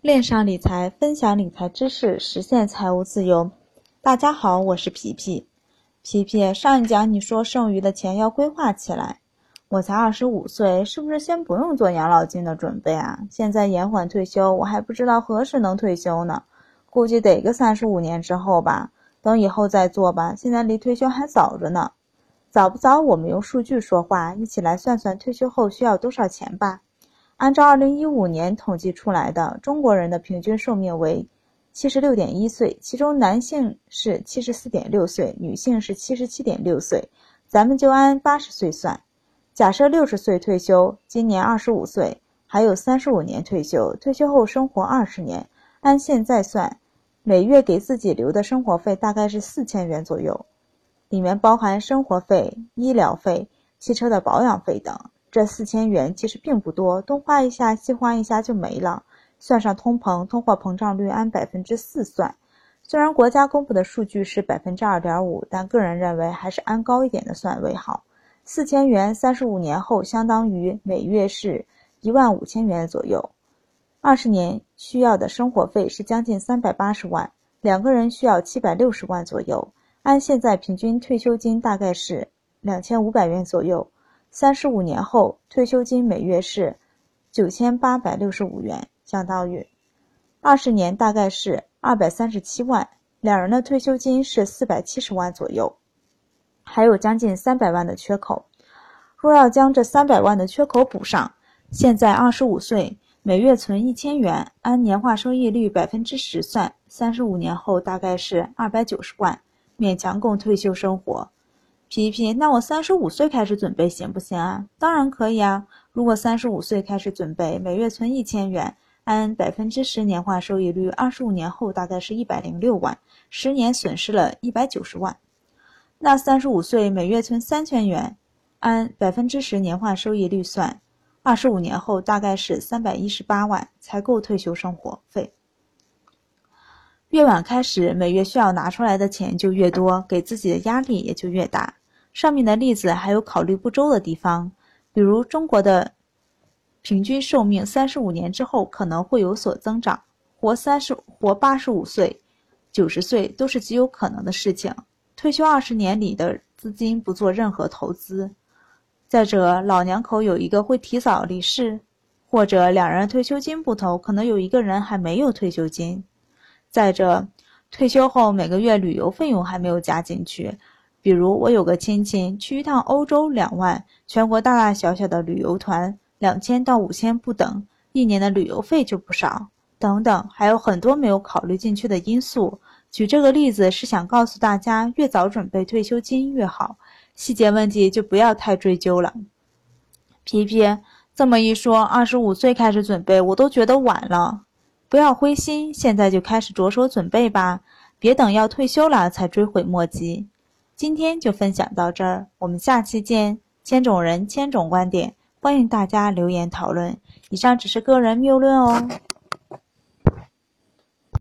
恋上理财，分享理财知识，实现财务自由。大家好，我是皮皮。皮皮，上一讲你说剩余的钱要规划起来。我才二十五岁，是不是先不用做养老金的准备啊？现在延缓退休，我还不知道何时能退休呢，估计得个三十五年之后吧。等以后再做吧，现在离退休还早着呢。早不早？我们用数据说话，一起来算算退休后需要多少钱吧。按照二零一五年统计出来的，中国人的平均寿命为七十六点一岁，其中男性是七十四点六岁，女性是七十七点六岁。咱们就按八十岁算，假设六十岁退休，今年二十五岁，还有三十五年退休，退休后生活二十年，按现在算，每月给自己留的生活费大概是四千元左右，里面包含生活费、医疗费、汽车的保养费等。这四千元其实并不多，东花一下西花一下就没了。算上通膨，通货膨胀率按百分之四算，虽然国家公布的数据是百分之二点五，但个人认为还是按高一点的算为好。四千元，三十五年后相当于每月是一万五千元左右，二十年需要的生活费是将近三百八十万，两个人需要七百六十万左右。按现在平均退休金大概是两千五百元左右。三十五年后，退休金每月是九千八百六十五元，相当于二十年大概是二百三十七万。两人的退休金是四百七十万左右，还有将近三百万的缺口。若要将这三百万的缺口补上，现在二十五岁，每月存一千元，按年化收益率百分之十算，三十五年后大概是二百九十万，勉强够退休生活。皮皮，那我三十五岁开始准备行不行啊？当然可以啊！如果三十五岁开始准备，每月存一千元，按百分之十年化收益率，二十五年后大概是一百零六万，十年损失了一百九十万。那三十五岁每月存三千元，按百分之十年化收益率算，二十五年后大概是三百一十八万，才够退休生活费。越晚开始，每月需要拿出来的钱就越多，给自己的压力也就越大。上面的例子还有考虑不周的地方，比如中国的平均寿命三十五年之后可能会有所增长，活三十活八十五岁、九十岁都是极有可能的事情。退休二十年里的资金不做任何投资，再者老两口有一个会提早离世，或者两人退休金不投，可能有一个人还没有退休金。再者，退休后每个月旅游费用还没有加进去。比如我有个亲戚去一趟欧洲两万，全国大大小小的旅游团两千到五千不等，一年的旅游费就不少。等等，还有很多没有考虑进去的因素。举这个例子是想告诉大家，越早准备退休金越好，细节问题就不要太追究了。皮皮这么一说，二十五岁开始准备，我都觉得晚了。不要灰心，现在就开始着手准备吧，别等要退休了才追悔莫及。今天就分享到这儿，我们下期见。千种人，千种观点，欢迎大家留言讨论。以上只是个人谬论哦。